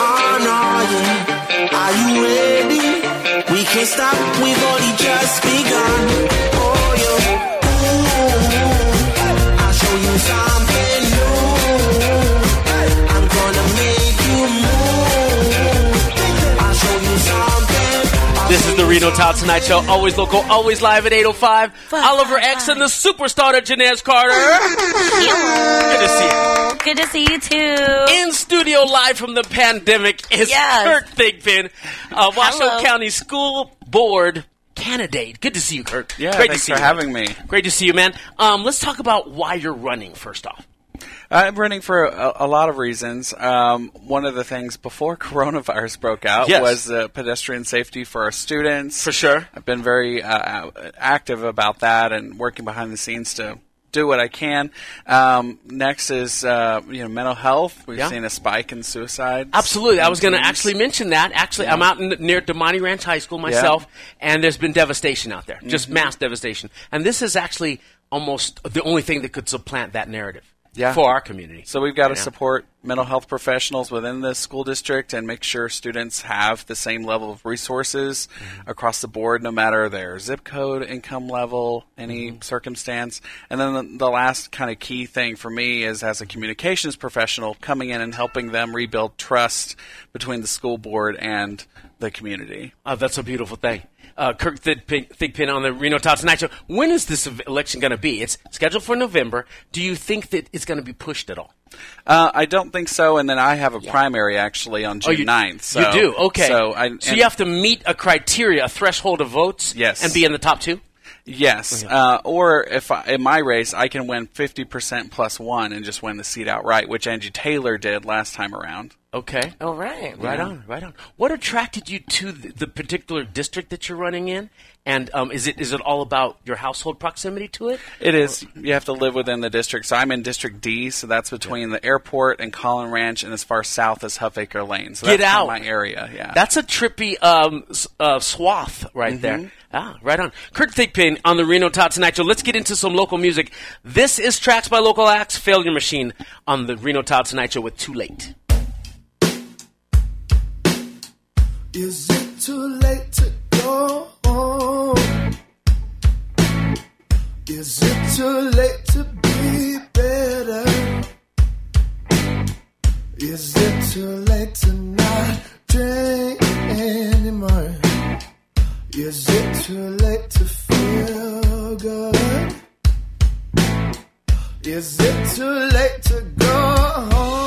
On are you? Are you ready? We can't stop, we've only just begun. Oh, yeah. Is the Reno Tahoe something Tonight Show, always local, always live at 805. Oliver X and the superstar Jenes Carter. Good to see you. Good to see you too. In studio live from the pandemic is Yes. Kurt Thigpen, uh, Washoe Hello. County School Board candidate. Good to see you, Kurt. Yeah, Great thanks to see for you. having me. Great to see you, man. Um, let's talk about why you're running first off. I'm running for a, a lot of reasons. Um, one of the things before coronavirus broke out Yes. was uh, pedestrian safety for our students. For sure. I've been very uh, active about that and working behind the scenes to do what I can. Um, next is uh, you know mental health. We've Yeah. seen a spike in suicide. Absolutely. I was going to actually mention that. Actually, I'm out in, near Damonte Ranch High School myself, and there's been devastation out there, just Mm-hmm. mass devastation. And this is actually almost the only thing that could supplant that narrative Yeah. for our community. So we've got to Right now. support mental health professionals within the school district and make sure students have the same level of resources Mm-hmm. across the board, no matter their zip code, income level, any Mm-hmm. circumstance. And then the, the last kind of key thing for me is as a communications professional coming in and helping them rebuild trust between the school board and the community. Oh, that's a beautiful thing. Uh, Kurt Thigpen, Thigpen on the Reno Tahoe Tonight Show. When is this election going to be? It's scheduled for November. Do you think that it's going to be pushed at all? Uh, I don't think so. And then I have a primary actually on June you, 9th. So, you do? Okay. So, I, so you have to meet a criteria, a threshold of votes, Yes. and be in the top two? Yes, uh, or if I, in my race I can win fifty percent plus one and just win the seat outright, which Angie Taylor did last time around. Okay. All right. Right on, right on. What attracted you to the, the particular district that you're running in? And um, is it is it all about your household proximity to it? It is. You have to live within the district. So I'm in District D, so that's between the airport and Caughlin Ranch, and as far south as Huffaker Lane. So Get that's kinda out. my area. Yeah, That's a trippy um, uh, swath right there. Ah, right on. Kurt Thigpen on the Reno Tahoe Tonight Show. Let's get into some local music. This is tracks by local acts. Failure Machine on the Reno Tahoe Tonight Show with Too Late. Is it too late to go? Is it too late to be better? Is it too late to not drink anymore? Is it too late to feel good? Is it too late to go home?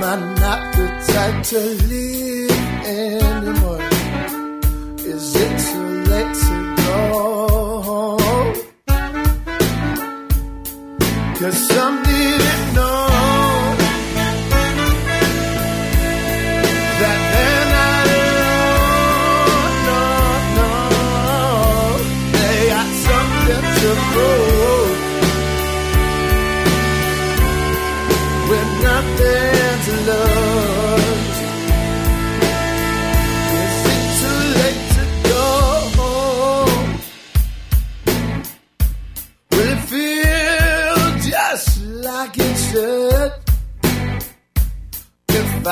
Am I not the type to leave anymore? Is it too late to go? Cause some didn't know that they're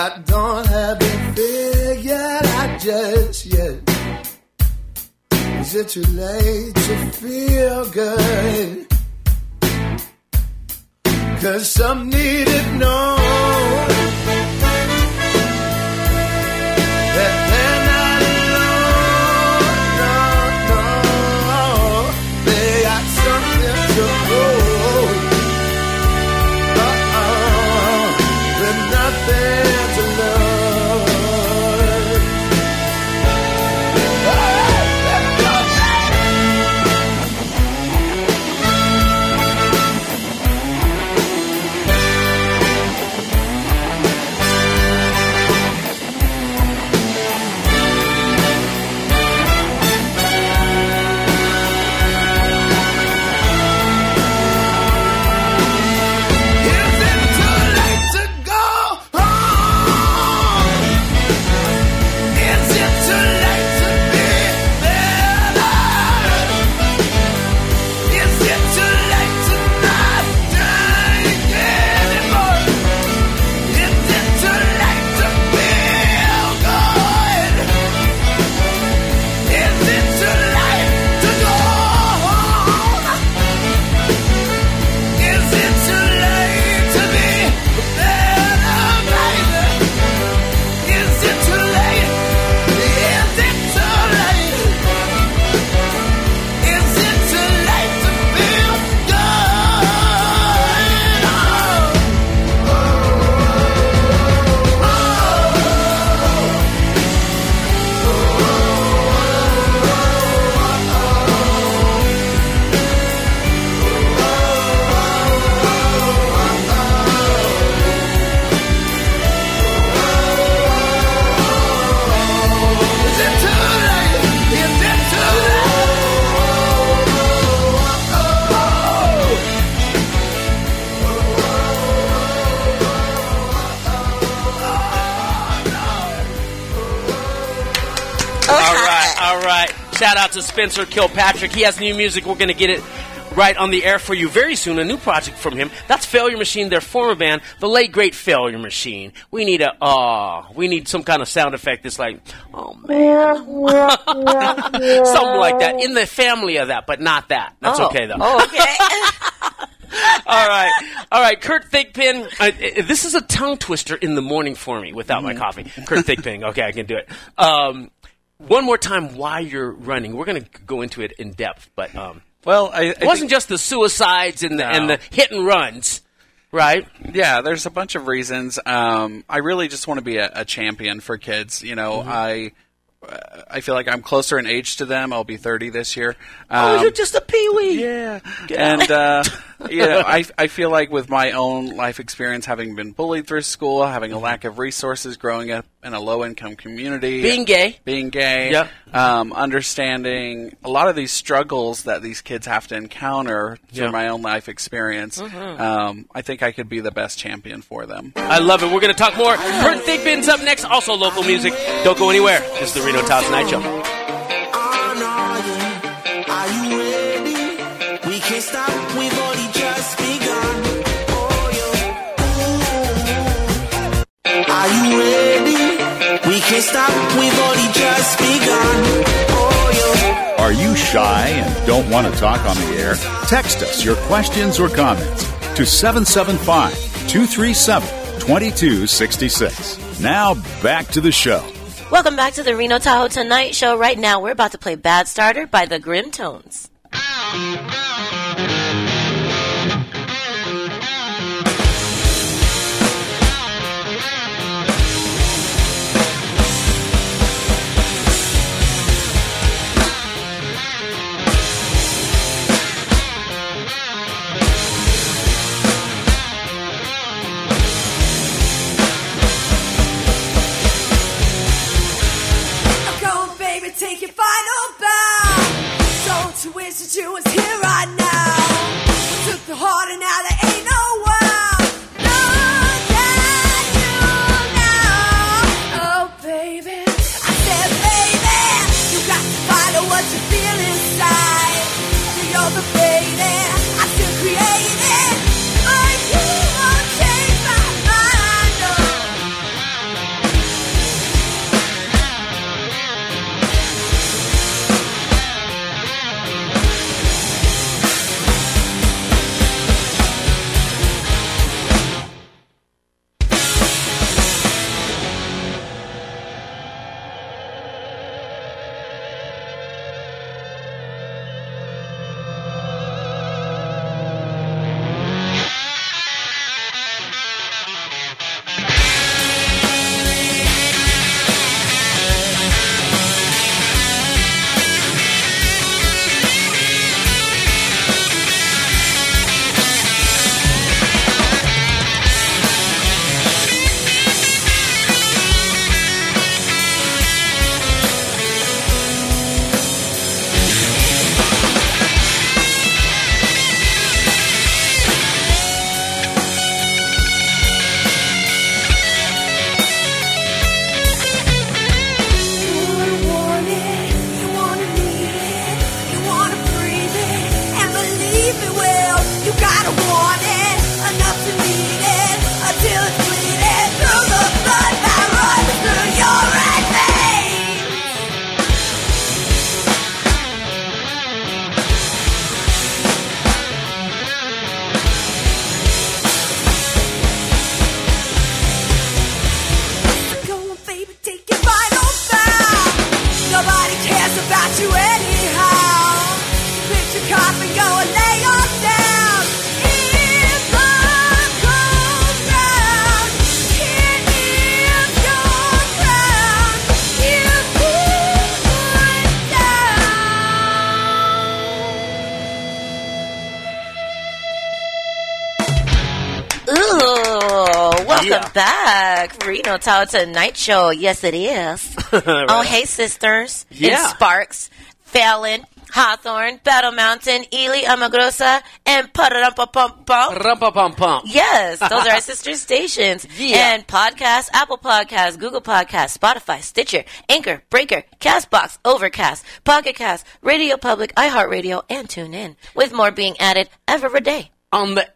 I don't have it figured out just yet, is it too late to feel good? Cause some need to know to Spencer Kilpatrick. He has new music. We're going to get it right on the air for you very soon. A new project from him. That's Failure Machine, their former band, the late great Failure Machine. We need a oh, we need some kind of sound effect that's like oh man, something like that in the family of that, but not that. That's oh. okay though. Oh, okay. All right, all right. Kurt Thigpen, uh, uh, this is a tongue twister in the morning for me without my coffee. Kurt Thigpen. Okay, I can do it. Um, one more time, why you're running? We're going to go into it in depth, but um, Well, I, I it wasn't just the suicides and the, No. and the hit and runs, right? Yeah, there's a bunch of reasons. Um, I really just want to be a, a champion for kids. You know, Mm-hmm. I I feel like I'm closer in age to them. I'll be 30 this year. oh, Um, you're just a peewee. yeah, and uh, you know, I I feel like with my own life experience, having been bullied through school, having a lack of resources, growing up in a low income community, Being gay. being gay, Yep. um, understanding a lot of these struggles that these kids have to encounter through Yeah. my own life experience, um, I think I could be the best champion for them. I love it. We're going to talk more. Kurt Thigpen's up next. Also local music. Don't go anywhere. This is the Reno Tahoe Tonight Show. Are you? Ready? We can't stop. We've only just begun. Are you ready? We can't stop. We've only just begun. Oh, yeah. Are you ready? We can't stop. We've only just begun. Oh, yeah. Are you shy and don't want to talk on the air? Text us your questions or comments to 775 237 2266. Now back to the show. Welcome back to the Reno Tahoe Tonight Show. Right now, we're about to play Bad Starter by the Grim Tones. Oh, wish that you was here right now? Took the heart and back. Reno Tahoe Tonight Show. Yes, it is. Oh, hey, sisters. Yeah. And Sparks, Fallon, Hawthorne, Battle Mountain, Ely, Amargosa, and Pum Rumpa pum pum. Yes, those are our sister stations. Yeah. And podcasts, Apple Podcasts, Google Podcasts, Spotify, Stitcher, Anchor, Breaker, Castbox, Overcast, Pocket Cast, Radio Public, iHeartRadio, and TuneIn, with more being added every day. On the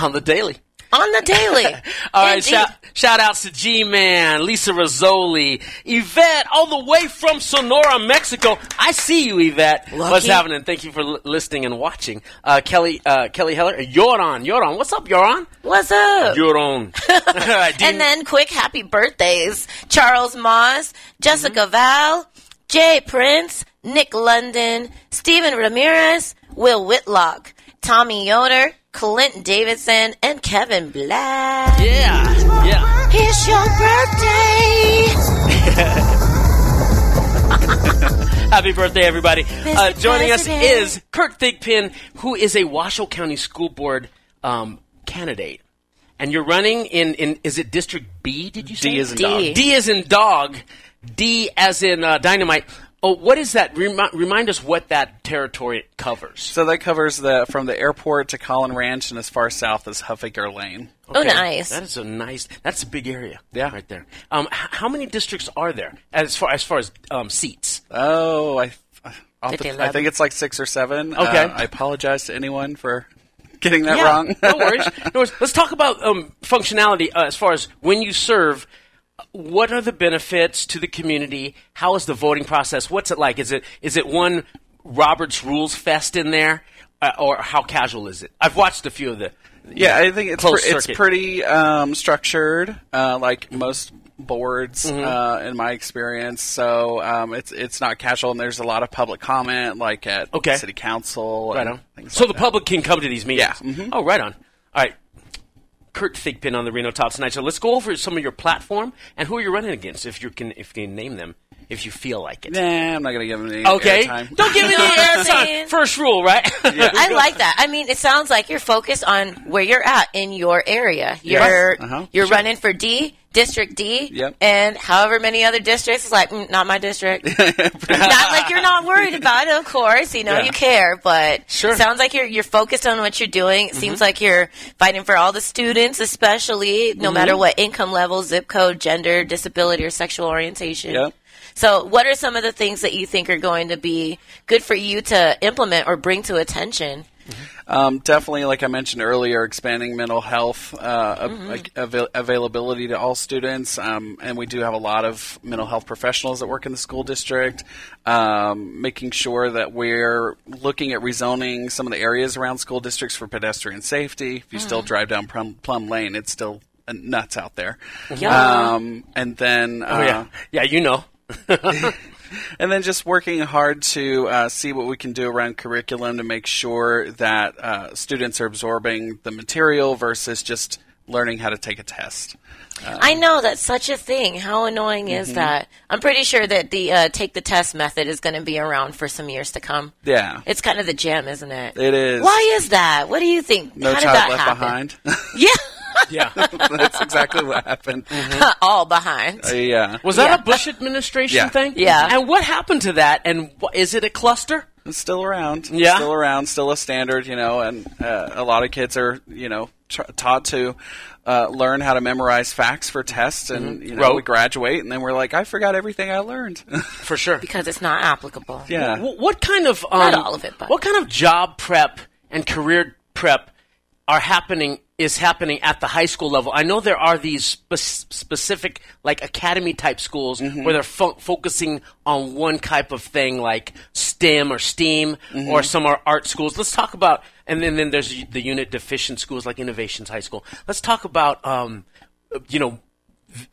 on the daily. On the daily. All right, shout, shout outs to G Man, Lisa Rizzoli, Yvette, all the way from Sonora, Mexico. I see you, Yvette. Lucky. What's happening? Thank you for li- listening and watching. Uh, Kelly, uh, Kelly Heller, Yoron, Yoron. What's up, Yoron? What's up? Yoron. All right, Dean- And then quick happy birthdays. Charles Moss, Jessica Val, Jay Prince, Nick London, Stephen Ramirez, Will Whitlock, Tommy Yoder, Clint Davidson, and Kevin Black. yeah, yeah. It's your birthday. Happy birthday, everybody. Uh, joining us is Kurt Thigpen, who is a Washoe County School Board um, candidate. And you're running in, in, is it District B, did you say? D is in D. dog. D as in dog, D as in uh, dynamite. Oh, what is that? Remi- remind us what that territory covers. So that covers the from the airport to Caughlin Ranch and as far south as Huffaker Lane. Oh, nice. That is a nice. That's a big area. Yeah. right there. Um, h- how many districts are there as far as far as um, seats? Oh, I, off the- I think it's like six or seven. Okay. Uh, I apologize to anyone for getting that Yeah, wrong. no worries. No worries. Let's talk about um, functionality uh, as far as when you serve. What are the benefits to the community? How is the voting process? What's it like? Is it is it one Robert's Rules fest in there, uh, or how casual is it? I've watched a few of the. Yeah, I think it's pre- it's pretty um, structured, uh, like most boards Mm-hmm. uh, in my experience. So um, it's it's not casual, and there's a lot of public comment, like at Okay. city council. Right on. So like the that. public can come to these meetings. Yeah. Mhm. Oh, right on. All right. Kurt Thigpen on the Reno Tahoe Tonight So Let's go over some of your platform and who you're running against, if you can, if you can name them, if you feel like it. Nah, I'm not gonna give them any Okay. airtime. Don't give me You know the what airtime. First rule, right? I like that. I mean, it sounds like you're focused on where you're at in your area. You're Uh-huh. you're running for D, District D, Yep. and however many other districts. It's like mm, not my district. not like you're not worried about it. Of course, you know Yeah. you care, but Sure. Mm-hmm. sounds like you're you're focused on what you're doing. It seems like you're fighting for all the students, especially no matter Mm-hmm. what income level, zip code, gender, disability, or sexual orientation. Yep. So, what are some of the things that you think are going to be good for you to implement or bring to attention? Um, definitely, like I mentioned earlier, expanding mental health uh, av- Mm-hmm. like, avail- availability to all students, um, and we do have a lot of mental health professionals that work in the school district. Um, making sure that we're looking at rezoning some of the areas around school districts for pedestrian safety. If you Mm. still drive down Plum, Plum Lane, it's still uh, nuts out there. Yeah. Um, and then, uh, oh yeah, yeah. You know. and then just working hard to uh, see what we can do around curriculum to make sure that uh, students are absorbing the material versus just learning how to take a test. I know that's such a thing. How annoying Mm-hmm. is that? I'm pretty sure that the uh, take the test method is going to be around for some years to come. Yeah, It's kind of the gem, isn't it? it is. Why is that? What do you think? no How did child that left happen? behind? Yeah, Yeah. That's exactly what happened. all behind. Uh, yeah, Was that Yeah. a Bush administration Yeah. thing? Yeah. And what happened to that? And wh- is it a cluster? it's still around. Yeah? still around. Still a standard. You know, and uh, a lot of kids are you know tr- taught to. Uh, learn how to memorize facts for tests, and you know Rote. we graduate, and then we're like, I forgot everything I learned. For sure. because it's not applicable. yeah, Wh- What kind of um, Not all of it, but- what kind of job prep and career prep are happening is happening at the high school level? I know there are these spe- specific like academy type schools Mm-hmm. where they're fo- focusing on one type of thing like STEM or STEAM, Mm-hmm. or some are art schools. Let's talk about and then then there's the unit deficient schools like Innovations High School. Let's talk about um, you know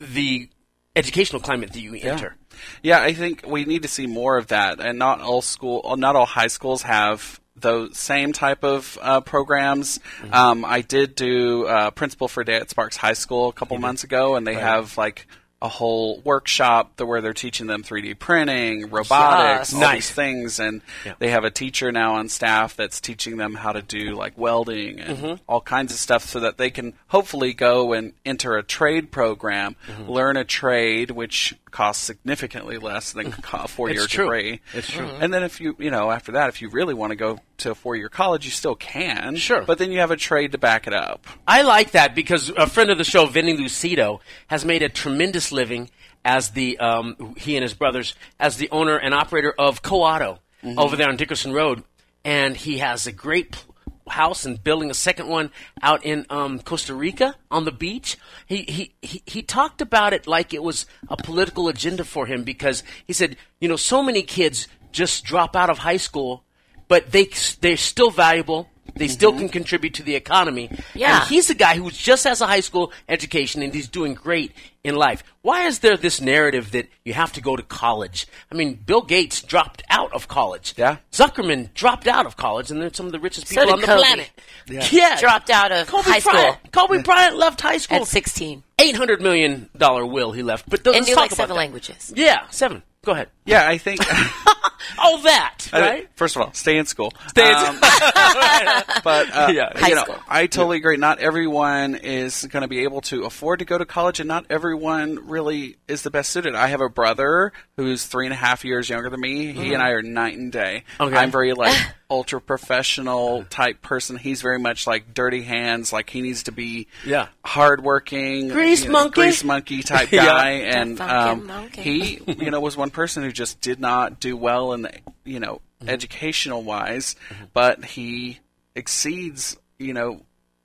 the educational climate that you enter. Yeah, I think we need to see more of that, and not all school, not all high schools have those same type of uh, programs. Um, I did do uh, principal for day at Sparks High School a couple months ago, and they have like a whole workshop where they're teaching them 3D printing, robotics, Yes. all Nice. these things, and Yeah. they have a teacher now on staff that's teaching them how to do like welding and Mm-hmm. all kinds of stuff, so that they can hopefully go and enter a trade program, Mm-hmm. learn a trade, which costs significantly less than a four-year degree. It's true. And then if you, you know, after that, if you really want to go to a four-year college, you still can. Sure. But then you have a trade to back it up. I like that because a friend of the show, Vinny Lucido, has made a tremendous living as the um, he and his brothers as the owner and operator of Co-Auto over there on Dickerson Road, and he has a great house and building a second one out in um, Costa Rica on the beach. He, he he he talked about it like it was a political agenda for him because he said, you know, so many kids just drop out of high school, but they they're still valuable. They still mm-hmm. can contribute to the economy. Yeah. And he's a guy who just has a high school education and he's doing great in life. Why is there this narrative that you have to go to college? I mean, Bill Gates dropped out of college. Yeah. Zuckerman dropped out of college, and they're some of the richest people did on the Kobe. planet. Yeah. Dropped out of Kobe high Bryant. school Kobe Bryant left high school. at 16 Eight hundred million dollar will he left, but let's and knew talk like about seven that. languages. Yeah, seven. Go ahead. Yeah, I think. All that, I? First of all, stay in school. Stay in- Um, but uh, Yeah. High you know, school. I totally agree. Not everyone is going to be able to afford to go to college, and not everyone really is the best suited. I have a brother who's three and a half years younger than me. He and I are night and day. Mm-hmm. Okay. I'm very like ultra professional type person. He's very much like dirty hands. Like he needs to be Yeah. hardworking, Grease you know, monkey? grease monkey type Yeah. guy, and um, monkey. he you know was one person who just did not do well in the you know Mm-hmm. educational wise but he exceeds you know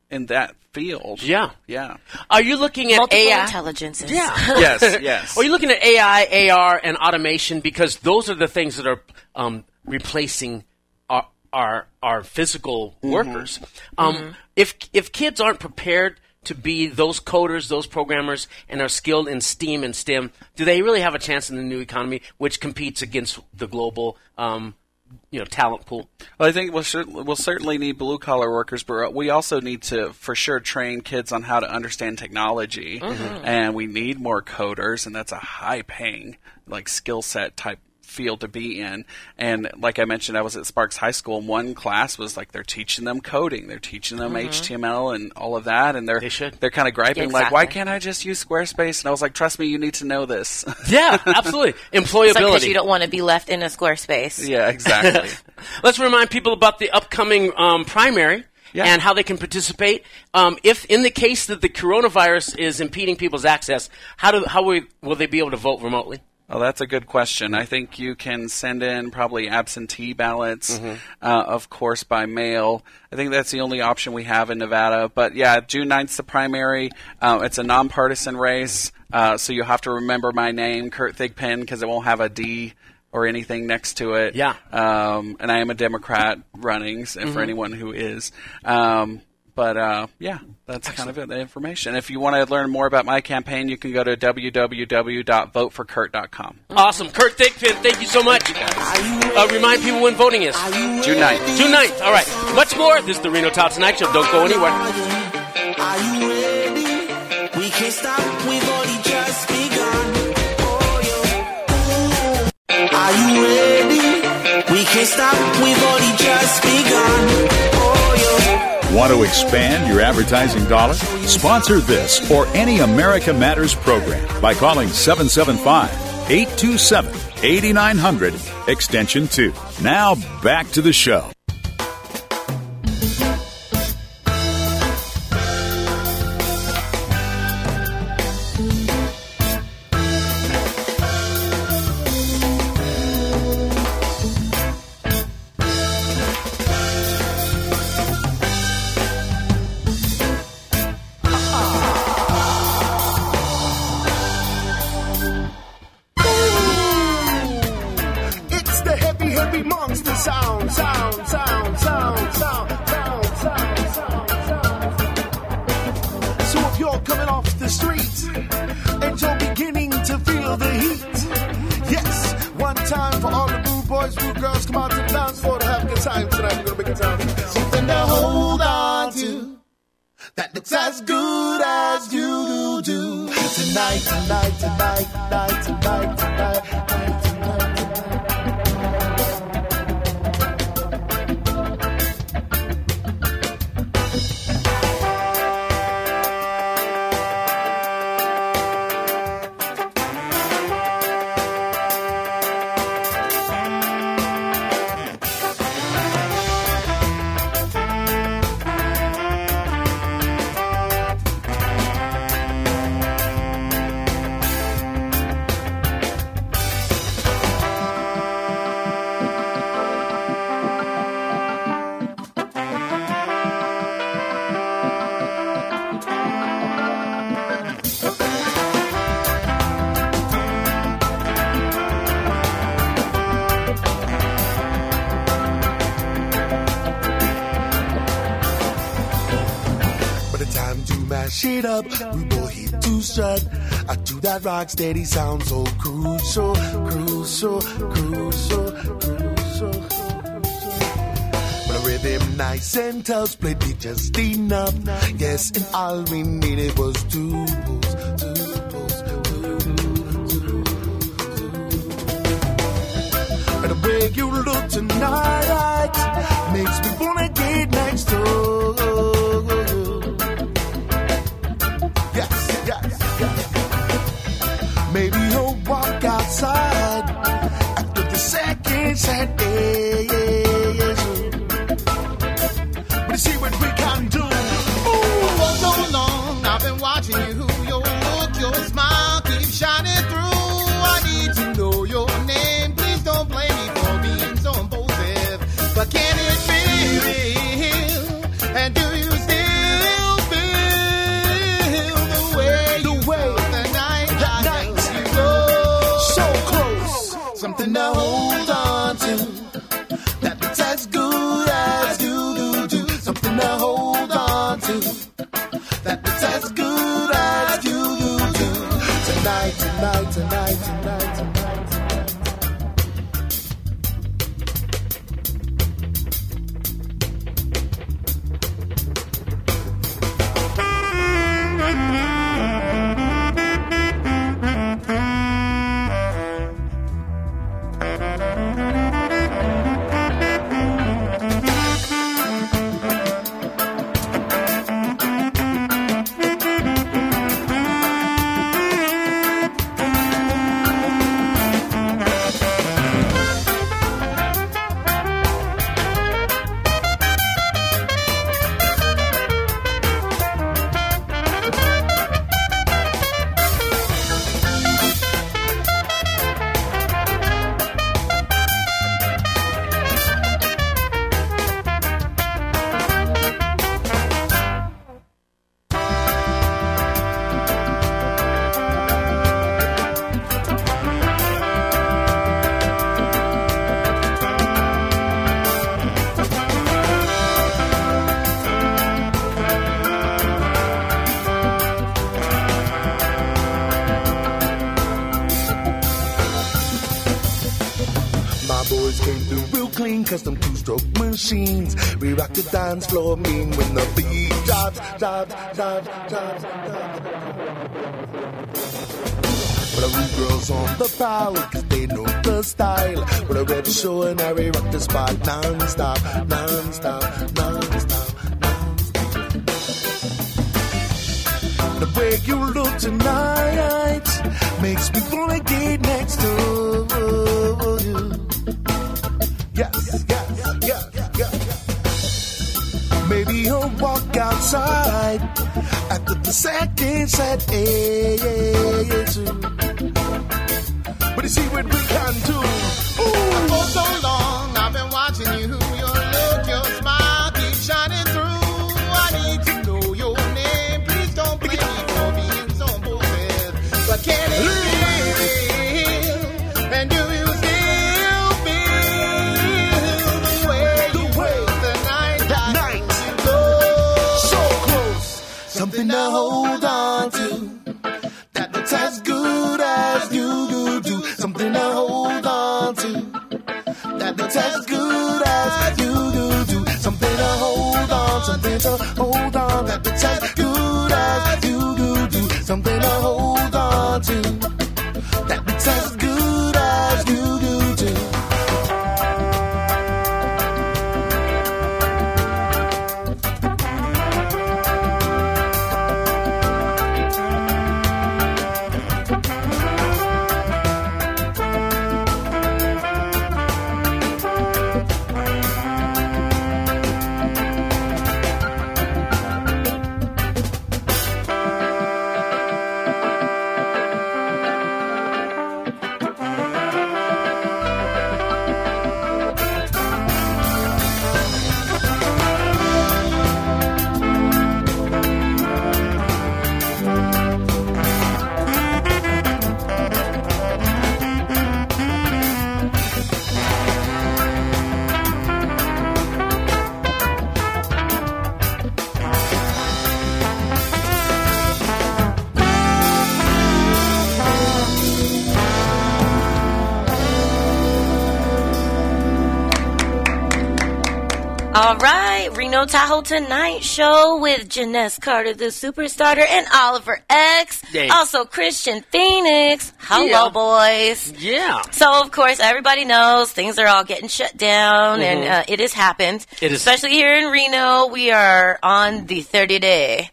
in that field Yeah. yeah Are you looking at Multiple AI? intelligences. Yeah. yes yes Are you looking at AI, AR, and automation because those are the things that are um, replacing our our, our physical workers? Um, If if kids aren't prepared to be those coders, those programmers, and are skilled in STEAM and STEM, do they really have a chance in the new economy, which competes against the global, um, you know, talent pool? Well, I think we'll, we'll certainly need blue collar workers, but we also need to, for sure, train kids on how to understand technology. Mm-hmm. And we need more coders, and that's a high paying, like, skill set type field to be in. And like I mentioned, I was at Sparks High School, and one class was like they're teaching them coding, they're teaching them HTML and all of that, and they're Mm-hmm. They should. they're kind of griping like, why can't I just use Squarespace? And I was like, trust me, you need to know this. Yeah, absolutely. Employability. because you don't want to be left in a Squarespace. yeah, exactly. Let's remind people about the upcoming um, primary Yeah. and how they can participate. Um, if in the case that the coronavirus is impeding people's access, how do how will, will they be able to vote remotely? Oh, that's a good question. I think you can send in probably absentee ballots, Mm-hmm. uh, of course, by mail. I think that's the only option we have in Nevada. But yeah, June 9th's the primary. Uh, it's a nonpartisan race, uh, so you'll have to remember my name, Kurt Thigpen, because it won't have a D or anything next to it. Yeah. Um, and I am a Democrat running, s- Mm-hmm. for anyone who is. Um, but uh, yeah, that's kind of it, the information. If you want to learn more about my campaign, you can go to www.voteforkurt.com. Awesome, Kurt Thigpen, thank you so much. Uh, remind people when voting is June 9th. June 9th. All right, much more. This is the Reno Tahoe Tonight Show. Don't go anywhere. Are you ready? We can't stop, we've only just begun. Oh, yeah. Are you ready? We can't stop, we've only just begun. Want to expand your advertising dollar? Sponsor this or any America Matters program by calling 775 827 8900 extension 2. Now back to the show. Time to mash it up, we both to strut. I do that rock steady sound so crucial, crucial, crucial, crucial. But a rhythm nice and tough, played it just enough. Yes, and all we needed was two pulls, two pulls, two, two, And the way you look tonight makes me wanna get next door. Second set. Came through real clean, custom two-stroke machines. We rock the dance floor mean when the beat drops, drops, drops, drops, drops. But the girls on the prowl, cause they know the style. But a red show and Harry rock the spot non-stop, non-stop, non-stop. The way you look tonight makes me wanna get next to outside after the second set. Hey, hey, hey, too. But you see what we can do. Ooh. Oh, Reno Tahoe Tonight Show with Jenes Carter, the superstarter, and Oliver X. Hey. Also, Christian Phoenix. Hello, Yeah. boys. Yeah. So, of course, everybody knows things are all getting shut down, and uh, it has happened. Mm-hmm. It is- Especially here in Reno, we are on the 30 day.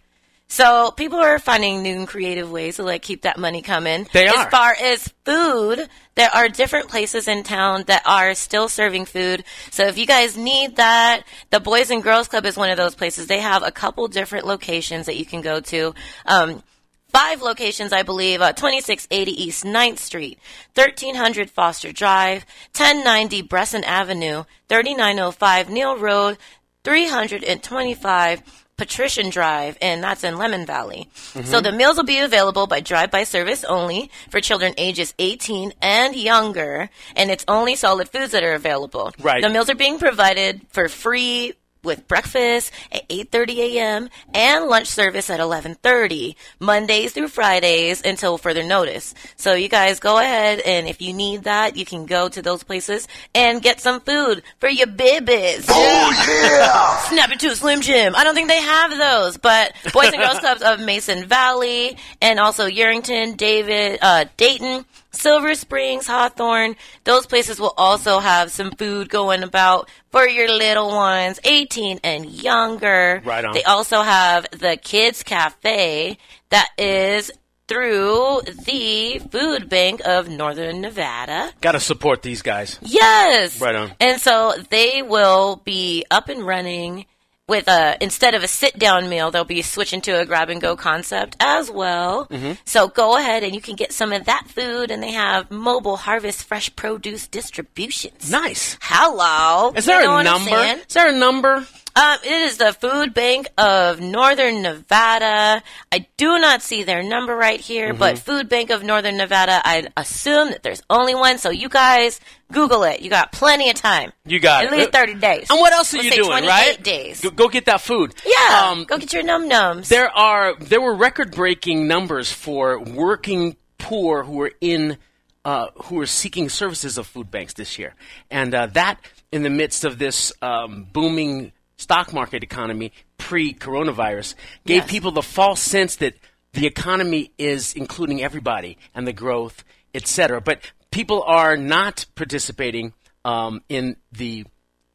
So, people are finding new and creative ways to like keep that money coming. They are. As far as food, there are different places in town that are still serving food. So, if you guys need that, the Boys and Girls Club is one of those places. They have a couple different locations that you can go to. Um, five locations, I believe, uh, 2680 East 9th Street, 1300 Foster Drive, 1090 Bresson Avenue, 3905 Neil Road, 325 Patrician Drive, and that's in Lemmon Valley. So mm-hmm. the meals will be available by drive-by service only for children ages 18 and younger, and it's only solid foods that are available. Right. The meals are being provided for free with breakfast at 8:30 a.m. and lunch service at 11:30 Mondays through Fridays until further notice. So you guys go ahead and if you need that, you can go to those places and get some food for your babies. Oh yeah. Snap it to a Slim Jim. I don't think they have those, but Boys and Girls Clubs of Mason Valley and also Yerington, David, uh, Dayton, Silver Springs, Hawthorne. Those places will also have some food going about for your little ones, 18 and younger. Right on. They also have the Kids Cafe that is through the Food Bank of Northern Nevada. Got to support these guys. Yes. Right on. And so they will be up and running with a instead of a sit down meal, they'll be switching to a grab and go concept as well. Mm-hmm. So go ahead and you can get some of that food and they have mobile harvest fresh produce distributions. Nice. Hello. Is there You know a number? Is there a number? Um, it is the Food Bank of Northern Nevada. I do not see their number right here, Mm-hmm. but Food Bank of Northern Nevada, I assume that there's only one. So you guys Google it. You got plenty of time. You got At it. least 30 days. And what else are Let's you say doing, 28 right? days. Go, go get that food. Yeah. Um, go get your num nums. there are there were record breaking numbers for working poor who were in uh, who were seeking services of food banks this year, and uh, that in the midst of this um, booming stock market economy pre coronavirus gave Yes. people the false sense that the economy is including everybody and the growth, etc. But people are not participating um, in the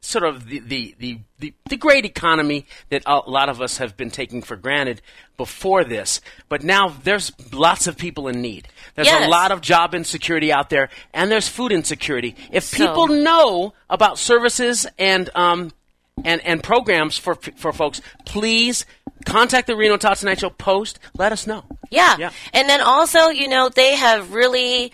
sort of the, the, the, the, the great economy that a lot of us have been taking for granted before this. But now there's lots of people in need. There's Yes. a lot of job insecurity out there, and there's food insecurity. If So- people know about services and, um, and, and programs for, for folks, please contact the Reno Tahoe Tonight Show post. Let us know. Yeah. Yeah. And then also, you know, they have really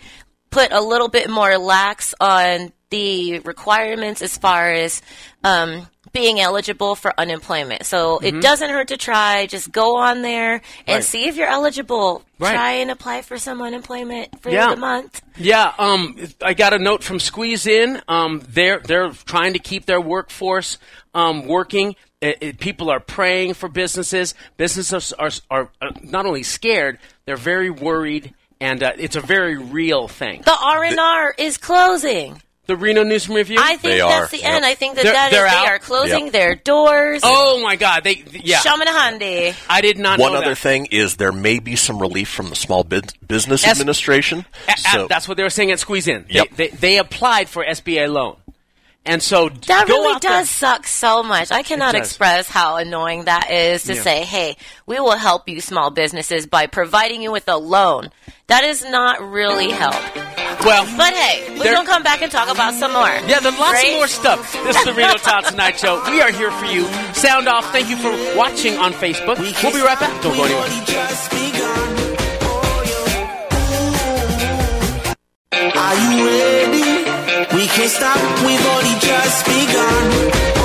put a little bit more lax on the requirements as far as um, being eligible for unemployment. So it doesn't hurt to try. Just go on there and Mm-hmm. Right. see if you're eligible. Right. Try and apply for some unemployment for Yeah. the month. Yeah, um, I got a note from Squeeze In. Um, they're they're trying to keep their workforce um, working. It, it- people are praying for businesses. Businesses are, are are not only scared, they're very worried, and uh, it's a very real thing. The R and R is closing. The Reno News and Review. I think They that's are. the Yep. end. I think that They're- that is they're they out? are closing Yep. their doors. oh my God! They yeah. Shamanahandi. I did not know. One know other that. thing is there may be some relief from the Small Bus- Business S- Administration. A- a- So that's what they were saying at Squeeze In. Yep. They, they, they applied for SBA loan, and so That go really out there. does suck so much. I cannot does. express how annoying that is to Yeah. say, hey, we will help you small businesses by providing you with a loan. That is not really help. Well, But hey, we're going to come back and talk about some more. Yeah, there's lots Right? more stuff. This is the Reno Tahoe Tonight Show. We are here for you. Sound off. Thank you for watching on Facebook. We'll be right back. Don't go anywhere. Are you ready? We can't stop, we've only just begun.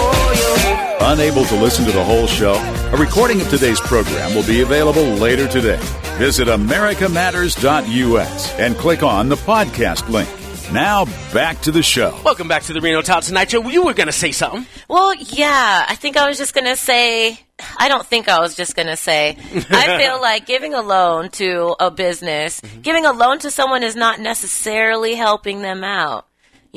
Yeah. Unable to listen to the whole show? A recording of today's program will be available later today. Visit americamatters.us and click on the podcast link. Now back to the show. Welcome back to the Reno Tahoe Tonight Show. You were going to say something. Well, yeah, I think I was just going to say, I don't think I was just going to say, I feel like giving a loan to a business, Mm-hmm. giving a loan to someone is not necessarily helping them out.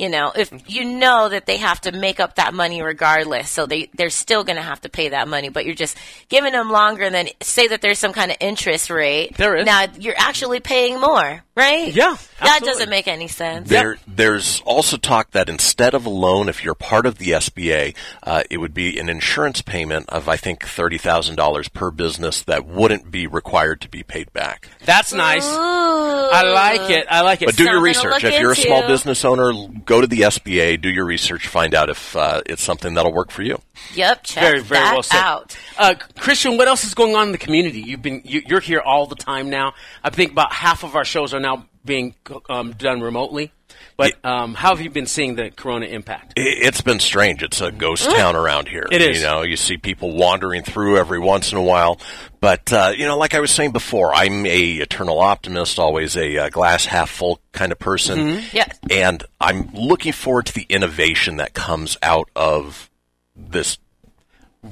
You know, if you know that they have to make up that money regardless, so they they're still going to have to pay that money, but you're just giving them longer. And then say that there's some kind of interest rate. There is. now you're actually paying more, right? Yeah, that doesn't make any sense. There, there's also talk that instead of a loan, if you're part of the SBA, uh, it would be an insurance payment of I think thirty thousand dollars per business that wouldn't be required to be paid back. That's nice. I like it. I like it. But do your Something to research. If you're a small business owner, go to the SBA, do your research, find out if uh, it's something that'll work for you. Yep, check very, very that well said. out. Uh, Christian, what else is going on in the community? You've been you, you're here all the time now. I think about half of our shows are now being um, done remotely. But um, how have you been seeing the corona impact? It's been strange. It's a ghost town around here. It is. You know, you see people wandering through every once in a while. But, uh, you know, like I was saying before, I'm a eternal optimist, always a uh, glass half full kind of person. Mm-hmm. Yes. And I'm looking forward to the innovation that comes out of this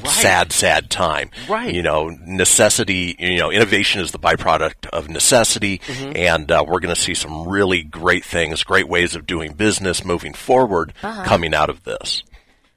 sad, sad time. Right. You know, necessity, you know, innovation is the byproduct of necessity. Mm-hmm. And uh, we're going to see some really great things, great ways of doing business moving forward Uh-huh. coming out of this.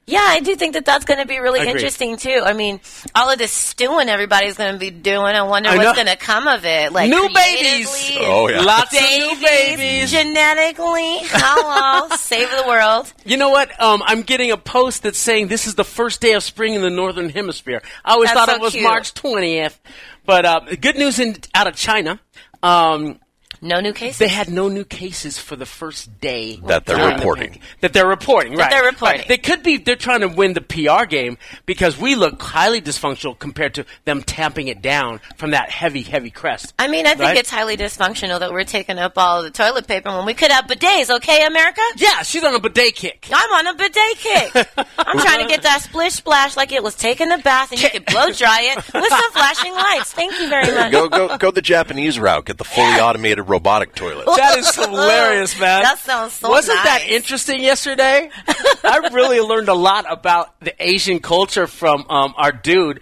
Yeah, I do think that that's going to be really interesting too. I mean, all of this stewing everybody's going to be doing. I wonder I what's going to come of it. Like New babies. Oh, yeah. Lots of new babies. genetically. Hello, save the world. You know what? Um, I'm getting a post that's saying this is the first day of spring in the northern hemisphere. I always That's thought so it was cute. March 20th, but uh, good news in, out of China. Um, No new cases. they had no new cases for the first day That they're during the reporting. That they're reporting, right? they're reporting. Right. They could be. They're trying to win the PR game because we look highly dysfunctional compared to them tamping it down from that heavy, heavy crest. I mean, I think Right? it's highly dysfunctional that we're taking up all the toilet paper when we could have bidets. Okay, America. Yeah, she's on a bidet kick. I'm on a bidet kick. I'm trying to get that splish splash like it was taking a bath, and you could blow dry it with some flashing lights. Thank you very much. Go, go, go the Japanese route. Get the fully automated robotic toilet. That is hilarious, man. That sounds so Wasn't that interesting yesterday? I really learned a lot about the Asian culture from um, our dude,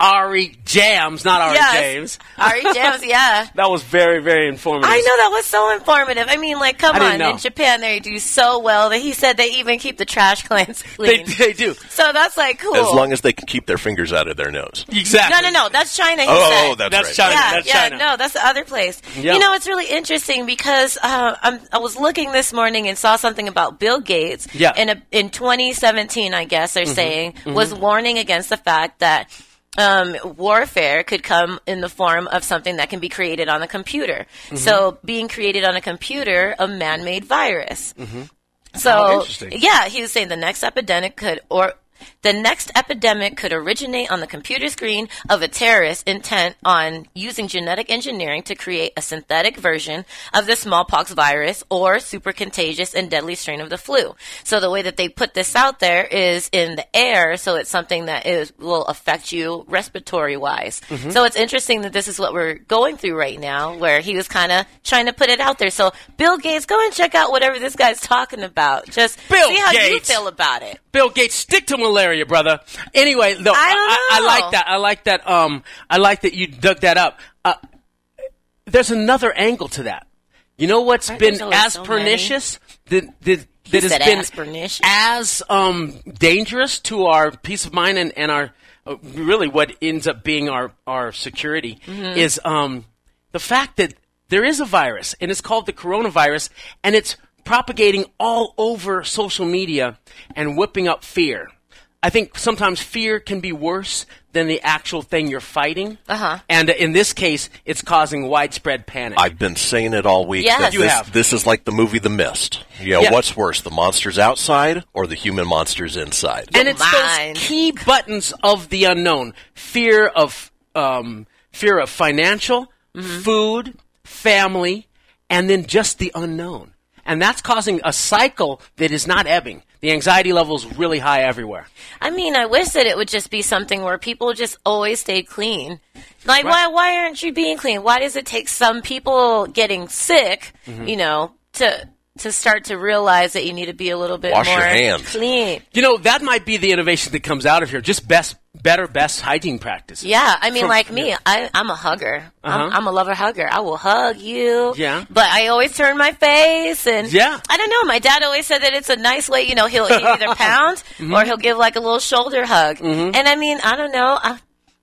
Ari Jams, not Ari Yes. James. Ari Jams, yeah. That was very, very informative. I know that was so informative. I mean, like, come I on. know. In Japan, they do so well that he said they even keep the trash cans They, clean. they do. so that's like cool. As long as they can keep their fingers out of their nose. Exactly. no, no, no. That's China. He Oh, said. oh, that's, That's right. China. yeah, That's yeah, China. no, that's the other place. Yeah. You know, it's really interesting because uh, I'm, I was looking this morning and saw something about Bill Gates. Yeah. Mm-hmm. In a, in 2017, I guess they're saying was warning against the fact that. Um, warfare could come in the form of something that can be created on a computer. Mm-hmm. So, being created on a computer, a man-made virus. Oh, So, interesting. yeah, he was saying the next epidemic could, or the next epidemic could originate on the computer screen of a terrorist intent on using genetic engineering to create a synthetic version of the smallpox virus or super contagious and deadly strain of the flu. So the way that they put this out there is in the air, so it's something that is will affect you respiratory wise. Mm-hmm. So it's interesting that this is what we're going through right now, where he was kind of trying to put it out there. So Bill Gates, go and check out whatever this guy's talking about. Just Bill see how you feel about it. Bill Gates, stick to malaria, brother. Anyway, no, I I, I like that. I like that. Um, I like that you dug that up. Uh, there's another angle to that. You know what's Aren't been as so pernicious that, that, that has been as pernicious. as um, dangerous to our peace of mind and, and our uh, really what ends up being our our security Mm-hmm. is um, the fact that there is a virus and it's called the coronavirus and it's propagating all over social media and whipping up fear. I think sometimes fear can be worse than the actual thing you're fighting. Uh-huh. And in this case, it's causing widespread panic. I've been saying it all week. Yes. that You this, have. this is like the movie The Mist. You know, Yeah. what's worse, the monsters outside or the human monsters inside? and it's mind. those key buttons of the unknown: fear of um, fear of financial, food, family, and then just the unknown. And that's causing a cycle that is not ebbing. The anxiety level is really high everywhere. I mean, I wish that it would just be something where people just always stay clean. Like, why why aren't you being clean? Why does it take some people getting sick, Mm-hmm. you know, to to start to realize that you need to be a little bit Wash your more hands. clean? You know, that might be the innovation that comes out of here. Just best better, best hygiene practices. Yeah, I mean, From- like me, I, I'm a hugger. I'm, Uh-huh. I'm a lover hugger. I will hug you. Yeah. But I always turn my face and Yeah. I don't know. My dad always said that it's a nice way. You know, he'll either pound Mm-hmm. or he'll give like a little shoulder hug. And I mean, I don't know. I,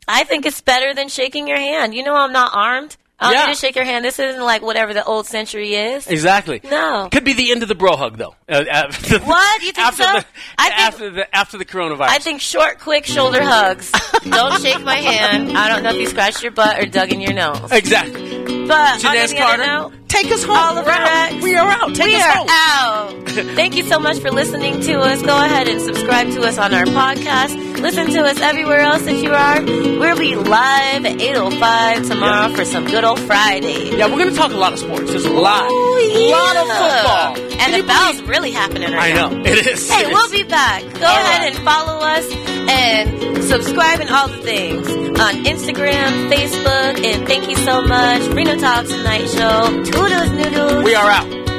I think it's better than shaking your hand. You know, I'm not armed. I don't Yeah. need to shake your hand. This isn't like whatever the old century is. Exactly. No. Could be the end of the bro hug, though. Uh, after What? You think after so? The, I think- after the after the coronavirus. I think short, quick shoulder hugs. don't shake my hand. I don't know if you scratched your butt or dug in your nose. exactly. But on Jenes any other Carter, note, take us home. Oliver We're out. We are out. Take we us are home. out. Thank you so much for listening to us. Go ahead and subscribe to us on our podcast. Listen to us everywhere else that you are. We'll be live at 8.05 tomorrow for some good old Friday. Yeah, we're going to talk a lot of sports. There's a lot. Ooh, A lot of football. And Can the foul's really happening right I now. I know. It is. Hey, It we'll is. be back. Go All ahead right. and follow us and subscribe and all the things on Instagram, Facebook, and thank you so much. Reno Tahoe Tonight Show. Noodles. We are out.